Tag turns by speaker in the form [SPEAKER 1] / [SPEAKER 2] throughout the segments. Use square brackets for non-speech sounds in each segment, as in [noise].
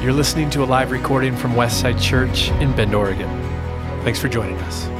[SPEAKER 1] You're listening to a live recording from Westside Church in Bend, Oregon. Thanks for joining us.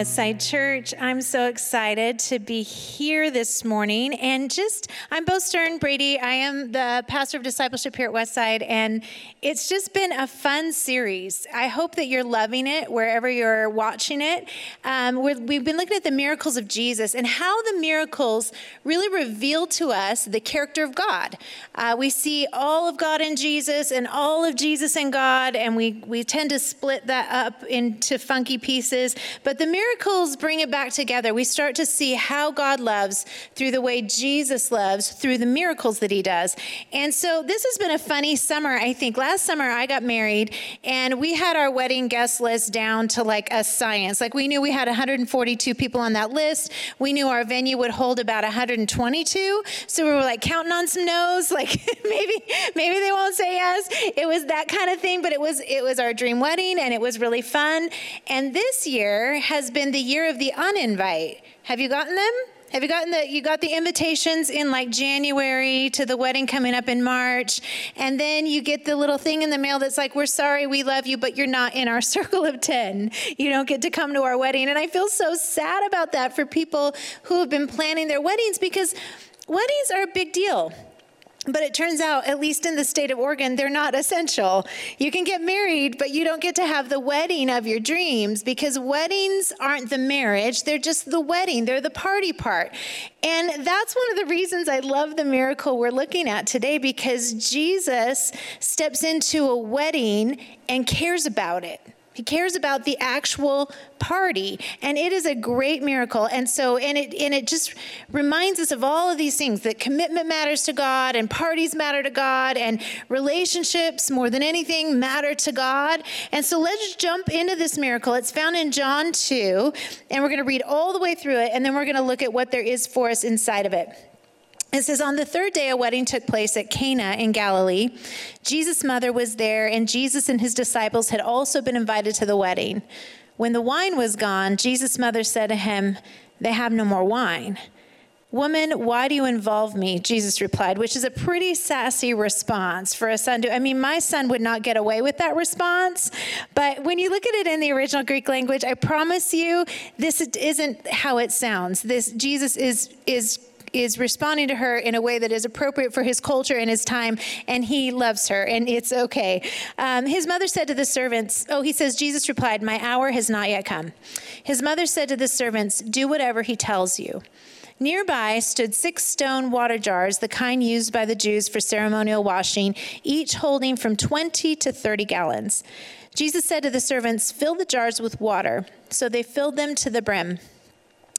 [SPEAKER 2] Westside Church. I'm so excited to be here this morning. And just, I'm Bo Stern Brady. I am the pastor of discipleship here at Westside. And it's just been a fun series. I hope that you're loving it wherever you're watching it. Um, we have been looking at the miracles of Jesus and how the miracles really reveal to us the character of God. Uh, we see all of God in Jesus and all of Jesus in God. And we, we tend to split that up into funky pieces. But the miracles bring it back together. We start to see how God loves through the way Jesus loves through the miracles that he does. And so this has been a funny summer, I think. Last summer, I got married and we had our wedding guest list down to like a science. Like we knew we had 142 people on that list. We knew our venue would hold about 122. So we were like counting on some no's, [laughs] like maybe, maybe they won't say yes. It was that kind of thing, but it was, it was our dream wedding and it was really fun. And this year has been the year of the uninvite. Have you gotten them? Have you gotten the you got the invitations in like January to the wedding coming up in March and then you get the little thing in the mail that's like we're sorry we love you but you're not in our [laughs] circle of 10. You don't get to come to our wedding and I feel so sad about that for people who have been planning their weddings because weddings are a big deal. But it turns out, at least in the state of Oregon, they're not essential. You can get married, but you don't get to have the wedding of your dreams because weddings aren't the marriage, they're just the wedding, they're the party part. And that's one of the reasons I love the miracle we're looking at today because Jesus steps into a wedding and cares about it. He cares about the actual party, and it is a great miracle. And so, and it and it just reminds us of all of these things that commitment matters to God, and parties matter to God, and relationships more than anything matter to God. And so, let's jump into this miracle. It's found in John 2, and we're going to read all the way through it, and then we're going to look at what there is for us inside of it. It says, On the third day, a wedding took place at Cana in Galilee. Jesus' mother was there, and Jesus and his disciples had also been invited to the wedding. When the wine was gone, Jesus' mother said to him, They have no more wine. Woman, why do you involve me? Jesus replied, which is a pretty sassy response for a son to. I mean, my son would not get away with that response. But when you look at it in the original Greek language, I promise you, this isn't how it sounds. This Jesus is is is responding to her in a way that is appropriate for his culture and his time, and he loves her, and it's okay. Um, his mother said to the servants, Oh, he says, Jesus replied, My hour has not yet come. His mother said to the servants, Do whatever he tells you. Nearby stood six stone water jars, the kind used by the Jews for ceremonial washing, each holding from 20 to 30 gallons. Jesus said to the servants, Fill the jars with water. So they filled them to the brim.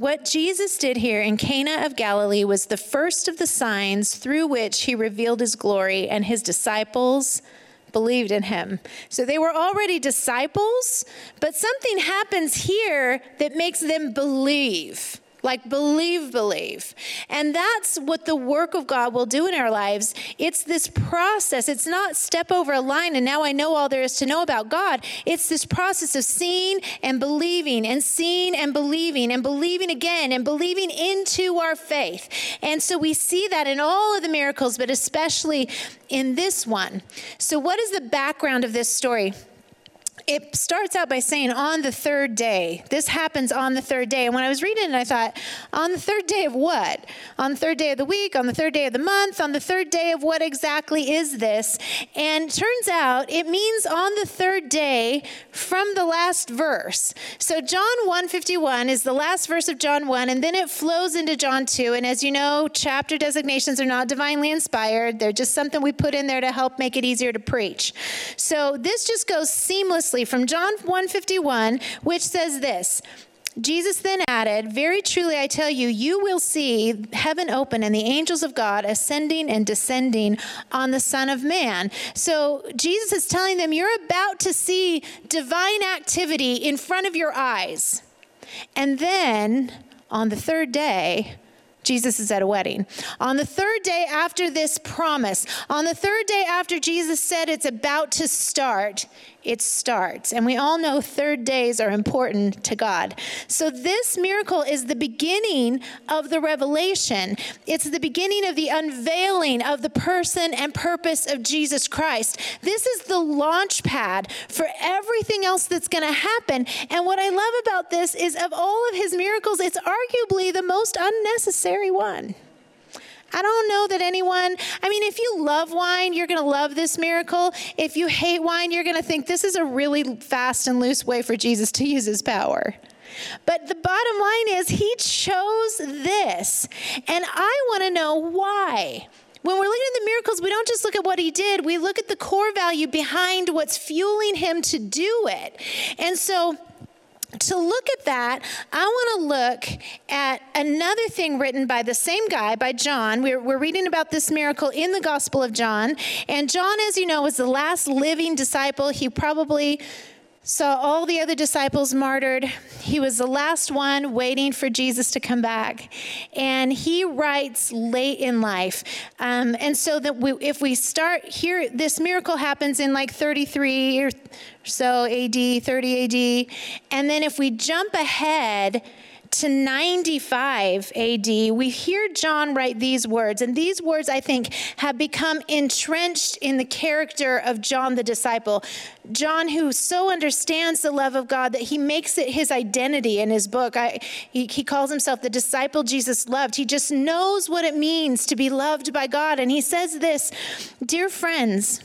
[SPEAKER 2] What Jesus did here in Cana of Galilee was the first of the signs through which he revealed his glory, and his disciples believed in him. So they were already disciples, but something happens here that makes them believe. Like believe, believe. And that's what the work of God will do in our lives. It's this process. It's not step over a line and now I know all there is to know about God. It's this process of seeing and believing and seeing and believing and believing again and believing into our faith. And so we see that in all of the miracles, but especially in this one. So, what is the background of this story? It starts out by saying on the third day. This happens on the third day. And when I was reading it, I thought, on the third day of what? On the third day of the week, on the third day of the month, on the third day of what exactly is this? And turns out it means on the third day from the last verse. So John 151 is the last verse of John 1, and then it flows into John 2. And as you know, chapter designations are not divinely inspired, they're just something we put in there to help make it easier to preach. So this just goes seamlessly from John 151, which says this Jesus then added, Very truly I tell you, you will see heaven open and the angels of God ascending and descending on the Son of Man. So Jesus is telling them, You're about to see divine activity in front of your eyes. And then on the third day, Jesus is at a wedding. On the third day after this promise, on the third day after Jesus said it's about to start, it starts. And we all know third days are important to God. So this miracle is the beginning of the revelation. It's the beginning of the unveiling of the person and purpose of Jesus Christ. This is the launch pad for everything else that's going to happen. And what I love about this is of all of his miracles, it's arguably the most unnecessary one. I don't know that anyone, I mean, if you love wine, you're going to love this miracle. If you hate wine, you're going to think this is a really fast and loose way for Jesus to use his power. But the bottom line is, he chose this. And I want to know why. When we're looking at the miracles, we don't just look at what he did, we look at the core value behind what's fueling him to do it. And so, to look at that, I want to look at another thing written by the same guy, by John. We're, we're reading about this miracle in the Gospel of John. And John, as you know, was the last living disciple. He probably saw all the other disciples martyred. He was the last one waiting for Jesus to come back. And he writes late in life. Um, and so that we, if we start here, this miracle happens in like 33 or so AD, 30 AD. And then if we jump ahead, to 95 AD, we hear John write these words. And these words, I think, have become entrenched in the character of John the disciple. John, who so understands the love of God that he makes it his identity in his book. I, he, he calls himself the disciple Jesus loved. He just knows what it means to be loved by God. And he says this Dear friends,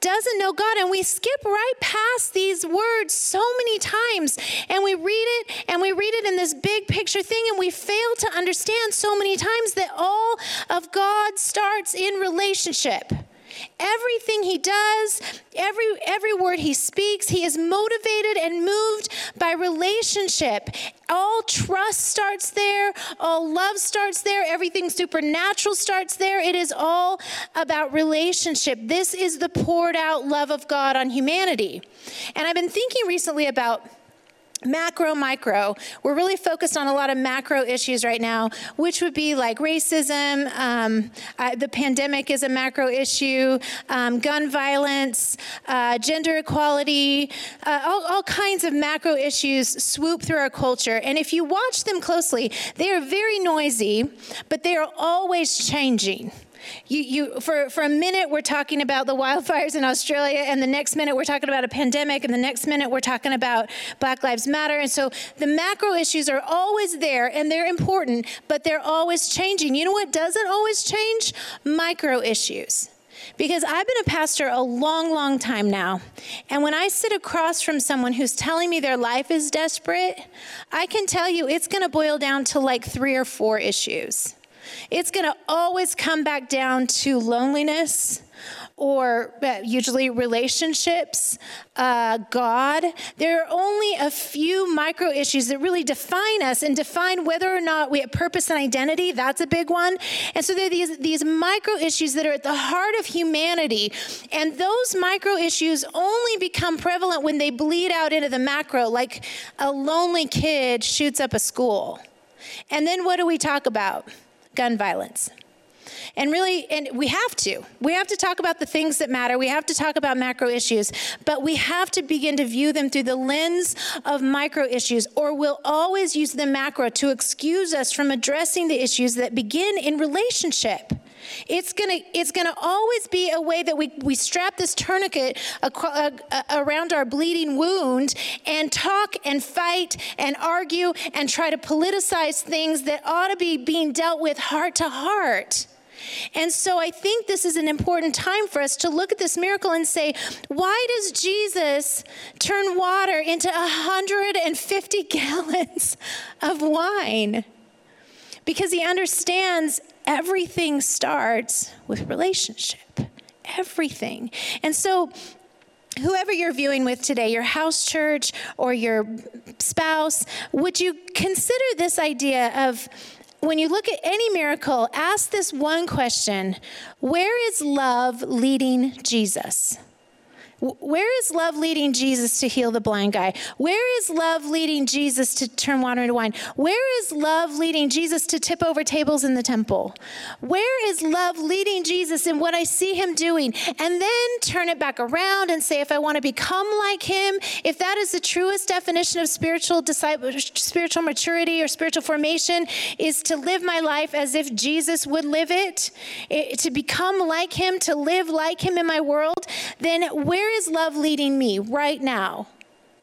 [SPEAKER 2] doesn't know God. And we skip right past these words so many times. And we read it and we read it in this big picture thing. And we fail to understand so many times that all of God starts in relationship. Everything he does, every every word he speaks, he is motivated and moved by relationship. All trust starts there, all love starts there, everything supernatural starts there. It is all about relationship. This is the poured out love of God on humanity. And I've been thinking recently about macro micro. We're really focused on a lot of macro issues right now which would be like racism um, uh, the pandemic is a macro issue um, gun violence uh, gender equality uh, all, all kinds of macro issues swoop through our culture. And if you watch them closely they are very noisy but they are always changing you, you, for, for a minute, we're talking about the wildfires in Australia, and the next minute, we're talking about a pandemic, and the next minute, we're talking about Black Lives Matter. And so the macro issues are always there, and they're important, but they're always changing. You know what doesn't always change? Micro issues. Because I've been a pastor a long, long time now. And when I sit across from someone who's telling me their life is desperate, I can tell you it's going to boil down to like three or four issues. It's going to always come back down to loneliness or uh, usually relationships, uh, God. There are only a few micro issues that really define us and define whether or not we have purpose and identity. That's a big one. And so there are these, these micro issues that are at the heart of humanity. And those micro issues only become prevalent when they bleed out into the macro, like a lonely kid shoots up a school. And then what do we talk about? Gun violence. And really, and we have to. We have to talk about the things that matter. We have to talk about macro issues, but we have to begin to view them through the lens of micro issues, or we'll always use the macro to excuse us from addressing the issues that begin in relationship. It's gonna, it's gonna always be a way that we, we strap this tourniquet uh, around our bleeding wound and talk and fight and argue and try to politicize things that ought to be being dealt with heart to heart. And so I think this is an important time for us to look at this miracle and say, why does Jesus turn water into 150 [laughs] gallons of wine? Because he understands everything starts with relationship. Everything. And so whoever you're viewing with today, your house church or your spouse, would you consider this idea of when you look at any miracle, ask this one question Where is love leading Jesus? Where is love leading Jesus to heal the blind guy? Where is love leading Jesus to turn water into wine? Where is love leading Jesus to tip over tables in the temple? Where is love leading Jesus in what I see him doing? And then turn it back around and say, if I want to become like him, if that is the truest definition of spiritual disciple, spiritual maturity or spiritual formation, is to live my life as if Jesus would live it, it to become like him, to live like him in my world, then where where is love leading me right now?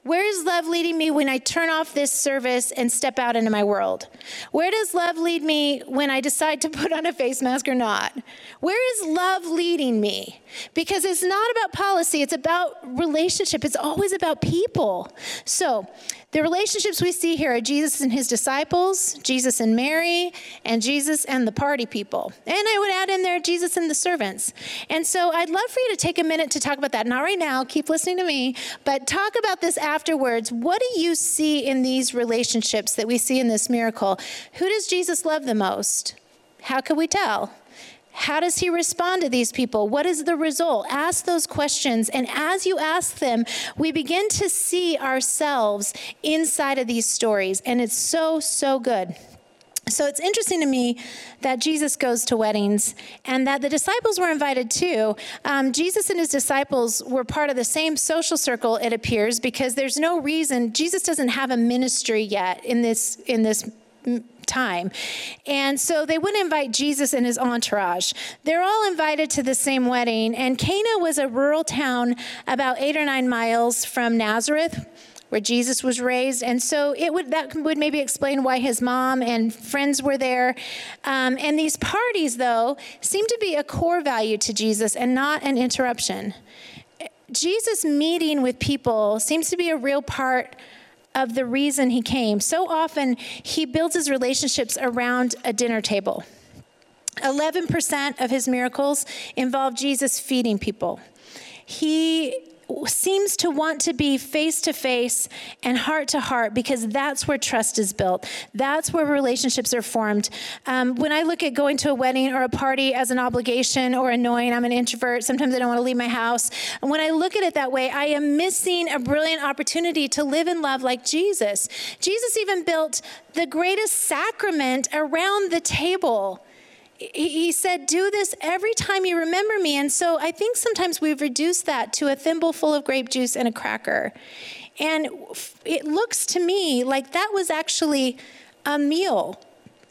[SPEAKER 2] Where is love leading me when I turn off this service and step out into my world? Where does love lead me when I decide to [laughs] put on a face mask or not? Where is love leading me? Because it's not about policy, it's about relationship. It's always about people. So, the relationships we see here are Jesus and his disciples, Jesus and Mary, and Jesus and the party people. And I would add in there Jesus and the servants. And so I'd love for you to take a minute to talk about that. Not right now, keep listening to me, but talk about this afterwards. What do you see in these relationships that we see in this miracle? Who does Jesus love the most? How can we tell? How does he respond to these people? What is the result? Ask those questions. And as you ask them, we begin to see ourselves inside of these stories. And it's so, so good. So it's interesting to me that Jesus goes to weddings and that the disciples were invited too. Um, Jesus and his disciples were part of the same social circle, it appears, because there's no reason Jesus doesn't have a ministry yet in this in this time. And so they wouldn't invite Jesus and his entourage. They're all invited to the same wedding. And Cana was a rural town about eight or nine miles from Nazareth where Jesus was raised, and so it would that would maybe explain why his mom and friends were there. Um, and these parties, though, seem to be a core value to Jesus and not an interruption. Jesus meeting with people seems to be a real part of the reason he came. So often, he builds his relationships around a dinner table. 11% of his miracles involve Jesus feeding people. He seems to want to be face to face and heart to heart because that's where trust is built. That's where relationships are formed. Um, when I look at going to a wedding or a party as an obligation or annoying, I'm an introvert. Sometimes I don't want to leave my house. And when I look at it that way, I am missing a brilliant opportunity to live in love like Jesus. Jesus even built the greatest sacrament around the table he said, Do this every time you remember me. And so I think sometimes we've reduced that to a thimble full of grape juice and a cracker. And it looks to me like that was actually a meal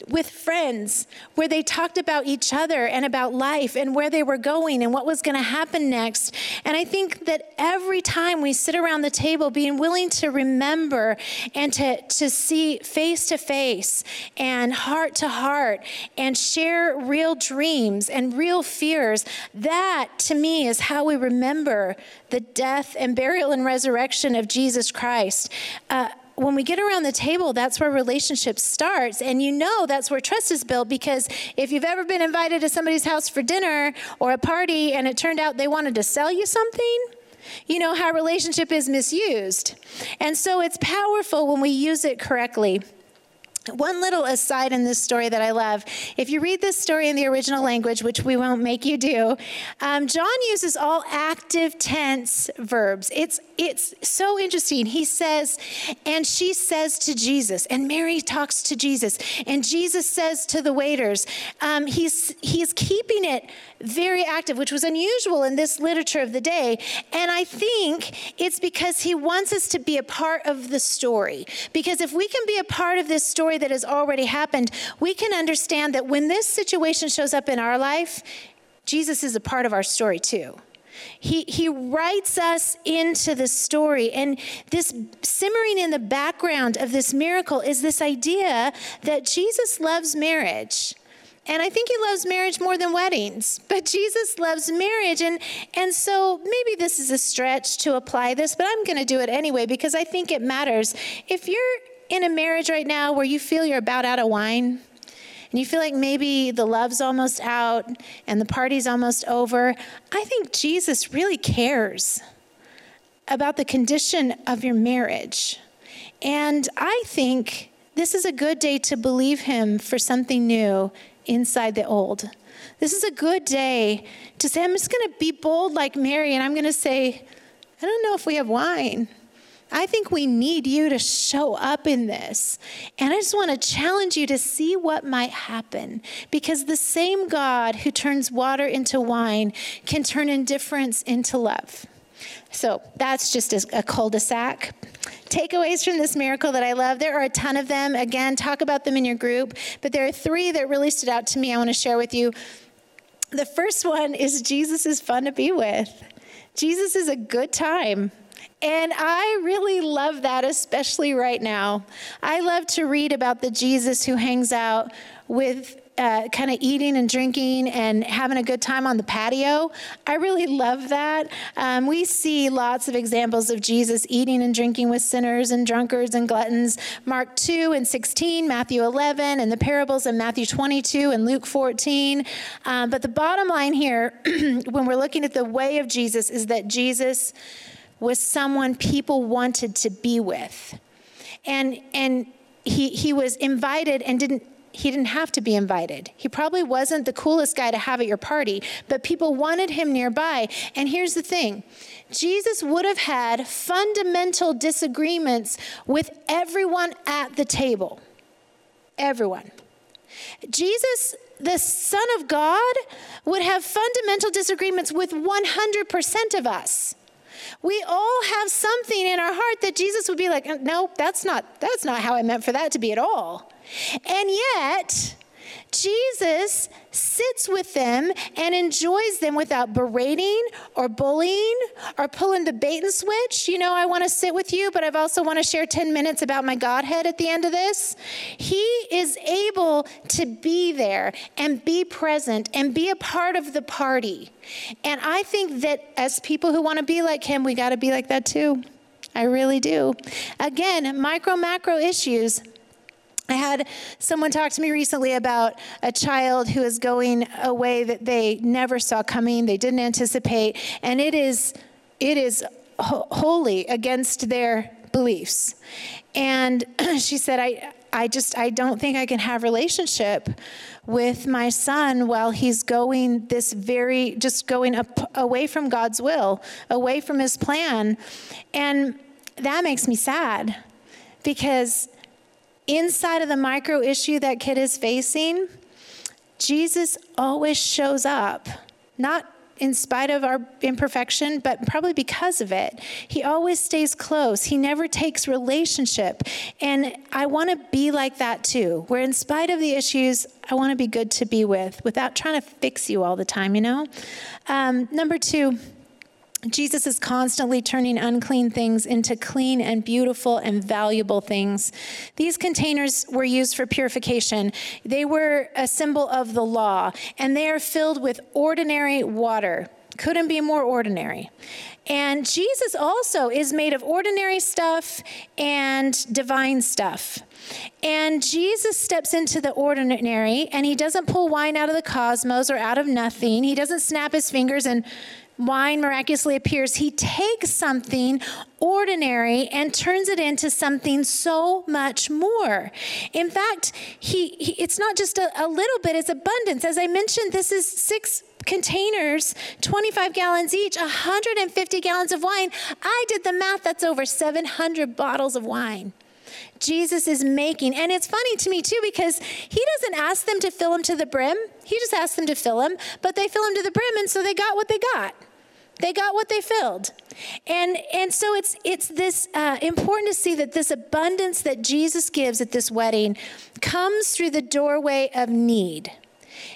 [SPEAKER 2] with friends where they talked about each other and about life and where they were going and what was going to happen next. And I think that every time we sit around the table, being willing to remember and to, to see face to face and heart to heart and share real dreams and real fears, that to me is how we remember the death and burial and resurrection of Jesus Christ. Uh, when we get around the table, that's where relationships starts. And you know that's where trust is built because if you've ever been invited to somebody's house for dinner or a party and it turned out they wanted to sell you something, you know how relationship is misused. And so it's powerful when we use it correctly. One little aside in this story that I love if you read this story in the original language, which we won't make you do, um, John uses all active tense verbs. It's, it's so interesting. He says, and she says to Jesus, and Mary talks to Jesus, and Jesus says to the waiters. Um, he's, he's keeping it very active, which was unusual in this literature of the day. And I think it's because he wants us to be a part of the story. Because if we can be a part of this story, story that has already happened, we can understand that when this situation shows up in our life, Jesus is a part of our story too. He, he writes us into the story. And this simmering in the background of this miracle is this idea that Jesus loves marriage. And I think he loves marriage more than weddings, [laughs] but Jesus loves marriage. And, and so maybe this is a stretch to apply this, but I'm going to do it anyway because I think it matters. If you're in a marriage right now where you feel you're about out of wine, and you feel like maybe the love's almost out and the party's almost over, I think Jesus really cares about the condition of your marriage. And I think this is a good day to believe Him for something new inside the old. This is a good day to say, I'm just going to be bold like Mary, and I'm going to say, I don't know if we have wine. I think we need you to show up in this. And I just want to challenge you to see what might happen because the same God who turns water into wine can turn indifference into love. So that's just a, cul de sac. Takeaways from this miracle that I love. There are a ton of them. Again, talk about them in your group. But there are three that really stood out to me I want to share with you. The first one is Jesus is fun to be with. Jesus is a good time. And I really love that, especially right now. I love to read about the Jesus who hangs out with uh, kind of eating and drinking and having a good time on the patio. I really love that. Um, we see lots of examples of Jesus eating and drinking with sinners and drunkards and gluttons. Mark 2 and 16, Matthew 11, and the parables in Matthew 22 and Luke 14. Um, but the bottom line here, [clears throat] when we're looking at the way of Jesus, is that Jesus was someone people wanted to be with. And, and he, he was invited and didn't he didn't have to be invited. He probably wasn't the coolest guy to have at your party, but people wanted him nearby. And here's the thing Jesus would have had fundamental disagreements with everyone at the table. Everyone. Jesus, the Son of God, would have fundamental disagreements with 100% of us. We all have something in our heart that Jesus would be like, no, that's not, that's not how I meant for that to be at all. And yet, Jesus sits with them and enjoys them without berating or bullying or pulling the bait and switch. You know, I want to sit with you, but I've also want to share 10 minutes about my Godhead at the end of this. He is able to be there and be present and be a part of the party. And I think that as people who want to be like him, we got to be like that too. I really do. Again, micro macro issues I had someone talk to me recently about a child who is going a way that they never saw coming, they didn't anticipate, and it is it is wholly against their beliefs. And [clears throat] she said, I I just I don't think I can have relationship with my son while he's going this very just going up away from God's will, away from his plan. And that makes me sad because inside of the micro issue that kid is facing, Jesus always shows up, not in spite of our imperfection, but probably because of it. He always stays close. He never takes relationship. And I want to be like that too, where in spite of the issues, I want to be good to be with without trying to fix you all the time, you know? Um, number two, Jesus is constantly turning unclean things into clean and beautiful and valuable things. These containers were used for purification. They were a symbol of the law, and they are filled with ordinary water. Couldn't be more ordinary. And Jesus also is made of ordinary stuff and divine stuff. And Jesus steps into the ordinary and he doesn't pull wine out of the cosmos or out of nothing. He doesn't snap his fingers and wine miraculously appears, he takes something ordinary and turns it into something so much more. In fact, he, he it's not just a, a little bit, it's abundance. As I mentioned, this is six containers, 25 gallons each, 150 gallons of wine. I did the math, that's over 700 bottles of wine. Jesus is making. And it's funny to me too because he doesn't ask them to fill them to the brim. He just asks them to fill them, but they fill them to the brim and so they got what they got. They got what they filled. And, and so it's, it's this uh, important to see that this abundance that Jesus gives at this wedding comes through the doorway of need.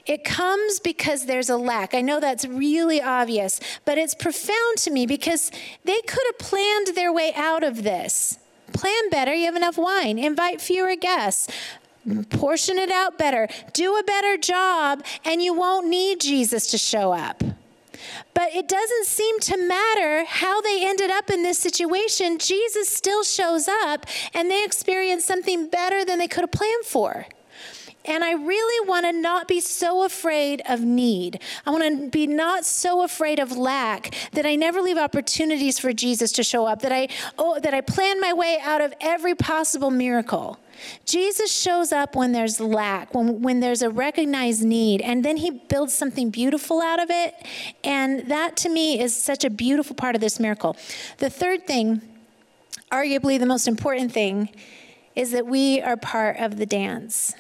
[SPEAKER 2] It comes because there's a lack. I know that's really obvious, but it's profound to me because they could have planned their way out of this. Plan better, you have enough wine. Invite fewer guests. Portion it out better. Do a better job, and you won't need Jesus to show up. But it doesn't seem to matter how they ended up in this situation. Jesus still shows up, and they experience something better than they could have planned for. And I really want to not be so afraid of need. I want to be not so afraid of lack that I never leave opportunities for Jesus to show up, that I oh, that I plan my way out of every possible miracle. Jesus shows up when there's lack, when, when there's a recognized need, and then he builds something beautiful out of it. And that to me is such a beautiful part of this miracle. The third thing, arguably the most important thing, is that we are part of the dance.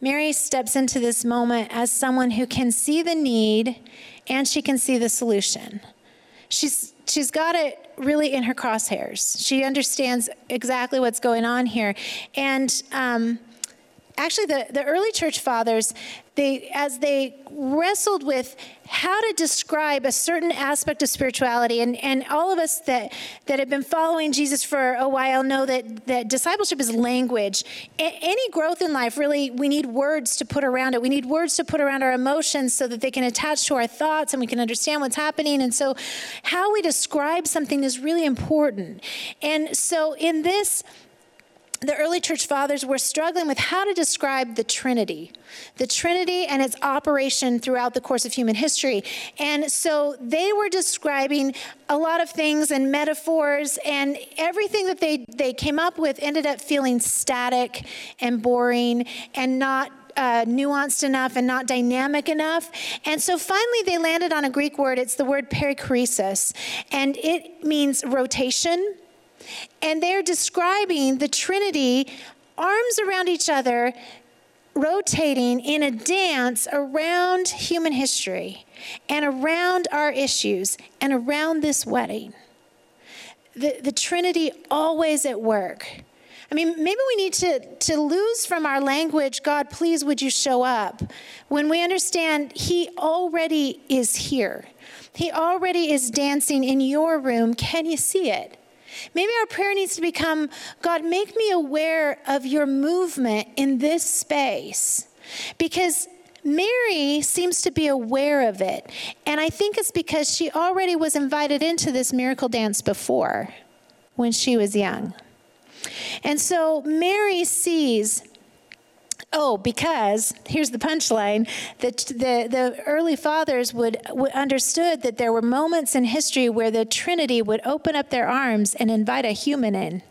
[SPEAKER 2] Mary steps into this moment as someone who can see the need and she can see the solution. She's, she's got it really in her crosshairs. She understands exactly what's going on here. And um, actually, the, the early church fathers, they, as they wrestled with how to describe a certain aspect of spirituality, and, and all of us that, that have been following Jesus for a while know that, that discipleship is language. A- any growth in life, really, we need words to put around it. We need words to put around our emotions so that they can attach to our thoughts and we can understand what's happening. And so, how we describe something is really important. And so, in this, the early church fathers were struggling with how to describe the Trinity, the Trinity and its operation throughout the course of human history. And so they were describing a lot of things and metaphors, and everything that they, they came up with ended up feeling static and boring and not uh, nuanced enough and not dynamic enough. And so finally, they landed on a Greek word. It's the word perichoresis, and it means rotation and they're describing the Trinity, arms around each other, rotating in a dance around human history and around our issues and around this wedding. The, the Trinity always at work. I mean, maybe we need to, to lose from our language, God, please, would you show up? When we understand He already is here, He already is dancing in your room. Can you see it? Maybe our prayer needs to become God, make me aware of your movement in this space. Because Mary seems to be aware of it. And I think it's because she already was invited into this miracle dance before when she was young. And so Mary sees Oh, because here's the punchline: that the, the early fathers would, would understood that there were moments in history where the Trinity would open up their arms and invite a human in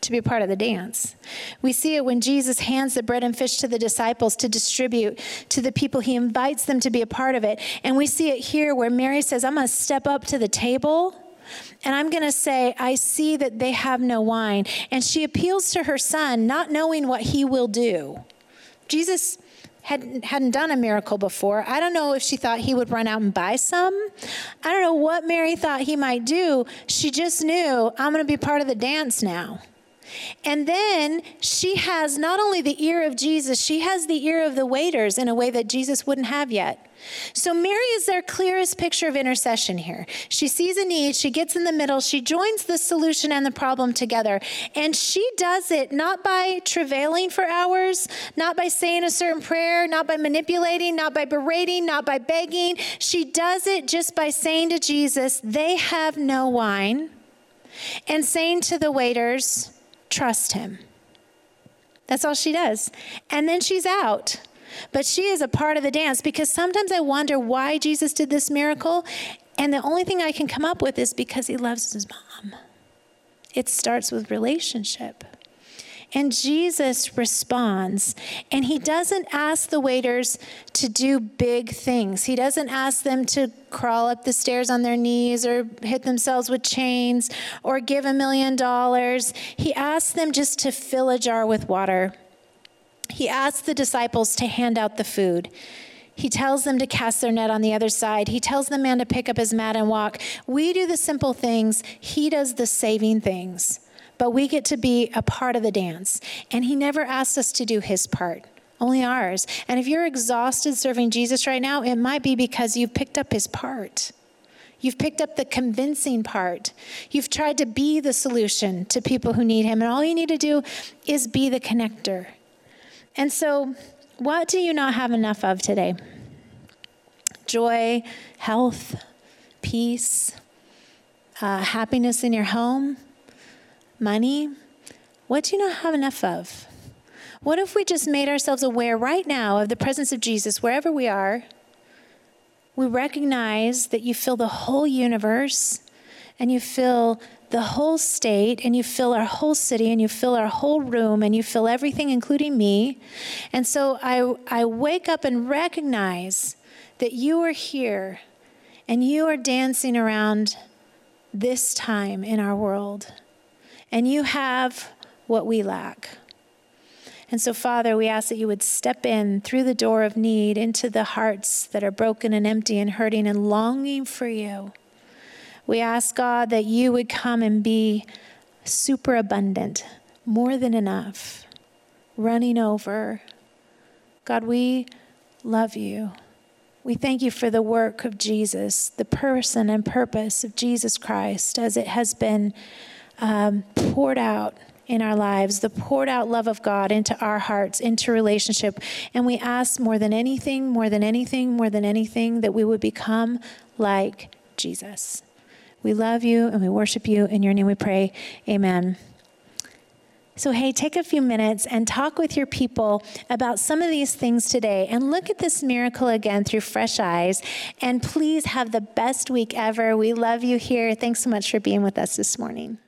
[SPEAKER 2] to be part of the dance. We see it when Jesus hands the bread and fish to the disciples to distribute to the people. He invites them to be a part of it. And we see it here where Mary says, I'm going to step up to the table. And I'm going to say, I see that they have no wine. And she appeals to her son, not knowing what he will do. Jesus hadn't, hadn't done a miracle before. I don't know if she thought he would run out and buy some. I don't know what Mary thought he might do. She just knew, I'm going to be part of the dance now. And then she has not only the ear of Jesus, she has the ear of the waiters in a way that Jesus wouldn't have yet. So Mary is their clearest picture of intercession here. She sees a need, she gets in the middle, she joins the solution and the problem together. And she does it not by travailing for hours, not by saying a certain prayer, not by manipulating, not by berating, not by begging. She does it just by saying to Jesus, They have no wine, and saying to the waiters, Trust him. That's all she does. And then she's out. But she is a part of the dance because sometimes I wonder why Jesus did this miracle. And the only thing I can come up with is because he loves his mom. It starts with relationship. And Jesus responds, and he doesn't ask the waiters to do big things. He doesn't ask them to crawl up the stairs on their knees or hit themselves with chains or give a million dollars. He asks them just to fill a jar with water he asks the disciples to hand out the food. He tells them to cast their net on the other side. He tells the man to pick up his mat and walk. We do the simple things, he does the saving things. But we get to be a part of the dance. And he never asks us to do his part only ours. And if you're exhausted serving Jesus right now, it might be because you've picked up his part. You've picked up the convincing part. You've tried to be the solution to people who need him. And all you need to do is be the connector. And so, what do you not have enough of today? Joy, health, peace, uh, happiness in your home, money. What do you not have enough of? What if we just made ourselves aware right now of the presence of Jesus wherever we are? We recognize that you fill the whole universe and you fill the whole state and you fill our whole city and you fill our whole room and you fill everything, including me. And so I, I wake up and recognize that you are here and you are dancing around this time in our world. And you have what we lack. And so, Father, we ask that you would step in through the door of need into the hearts that are broken and empty and hurting and longing for you. We ask, God, that you would come and be super abundant, more than enough, running over. God, we love you. We thank you for the work of Jesus, the person and purpose of Jesus Christ as it has been um, poured out in our lives, the poured out love of God into our hearts, into relationship. And we ask more than anything, more than anything, more than anything, that we would become like Jesus. We love you and we worship you. In your name we pray. Amen. So, hey, take a few minutes and talk with your people about some of these things today and look at this miracle again through fresh eyes. And please have the best week ever. We love you here. Thanks so much for being with us this morning.